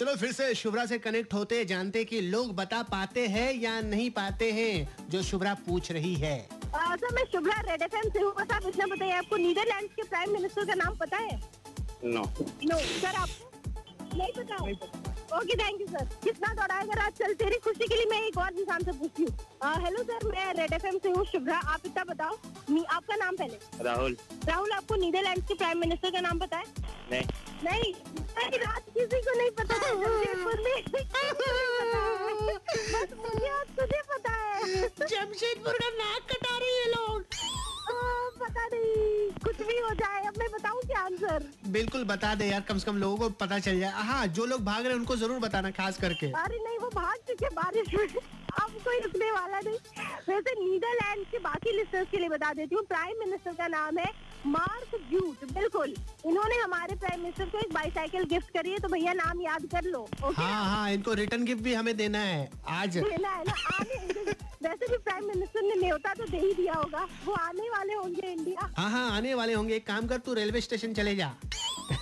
चलो फिर से शुभ्रा से कनेक्ट होते जानते कि लोग बता पाते हैं या नहीं पाते हैं जो शुभ्रा पूछ रही है। सर मैं शुभ्रा रेड एफ़ एम से हूँ। बस आप इतना बताइए आपको नीदरलैंड के प्राइम मिनिस्टर का नाम पता है? नो नो सर आपको नहीं पता ओके थैंक यू सर कितना दौड़ा अगर आज चल तेरी खुशी के लिए मैं एक और इंसान से पूछती हूँ। हेलो सर मैं रेड एफ़ एम से हूँ शुभ्रा। आप इतना बताओ आपका नाम पहले। राहुल। राहुल आपको नीदरलैंड के प्राइम मिनिस्टर का नाम पता है? नहीं। नहीं? रात किसी को नहीं पता है है। बस मुझे आज तुझे पता है। जमशेदपुर का नाक कटा रही है लोग। पता नहीं कुछ भी हो जाए अब मैं बताऊँ क्या आंसर बिल्कुल बता दे यार कम से कम लोगों को पता चल जाए। हाँ जो लोग भाग रहे हैं उनको ज़रूर बताना खास करके। अरे नहीं वो भाग चुके बारिश में। अब कोई रुकने वाला नहीं। वैसे नीदरलैंड के बाकी लिस्टर्स के लिए बता देती हूँ प्राइम मिनिस्टर का नाम है मार्क ब्यूट बिल्कुल। इन्होंने हमारे प्राइम मिनिस्टर को एक बाईसाइकिल गिफ्ट करी है तो भैया नाम याद कर लो ओके हाँ हाँ इनको रिटर्न गिफ्ट भी हमें देना है आज। देना है ना आने वैसे भी प्राइम मिनिस्टर ने न्योता तो दे ही दिया होगा वो आने वाले होंगे इंडिया। हाँ हाँ आने वाले होंगे एक काम कर तू रेलवे स्टेशन चले जा।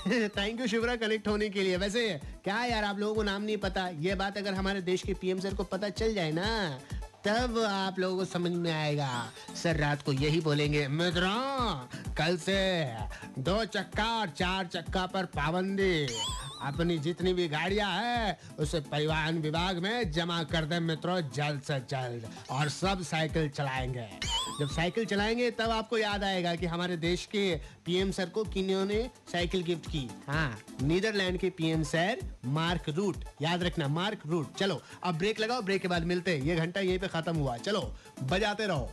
थैंक यू शिवरा कनेक्ट होने के लिए। वैसे क्या यार आप लोगों को नाम नहीं पता ये बात अगर हमारे देश के पीएम सर को पता चल जाए ना तब आप लोगों को समझ में आएगा। सर रात को यही बोलेंगे, मित्रों, कल से दो चक्का और चार चक्का पर पाबंदी। अपनी जितनी भी गाड़ियाँ है, उसे परिवहन विभाग में जमा कर दे, मित्रों, जल्द से जल्द। और सब साइकिल चलाएँगे। जब साइकिल चलाएँगे तब आपको याद आएगा कि हमारे देश के पीएम सर को किन्होंने साइकिल गिफ्ट की? हाँ। नीदरलैंड के पीएम सर मार्क रूट। याद रखना मार्क रूट। चलो अब ब्रेक लगाओ ब्रेक के बाद मिलते हैं। ये घंटा यहीं पे खत्म हुआ। चलो बजाते रहो।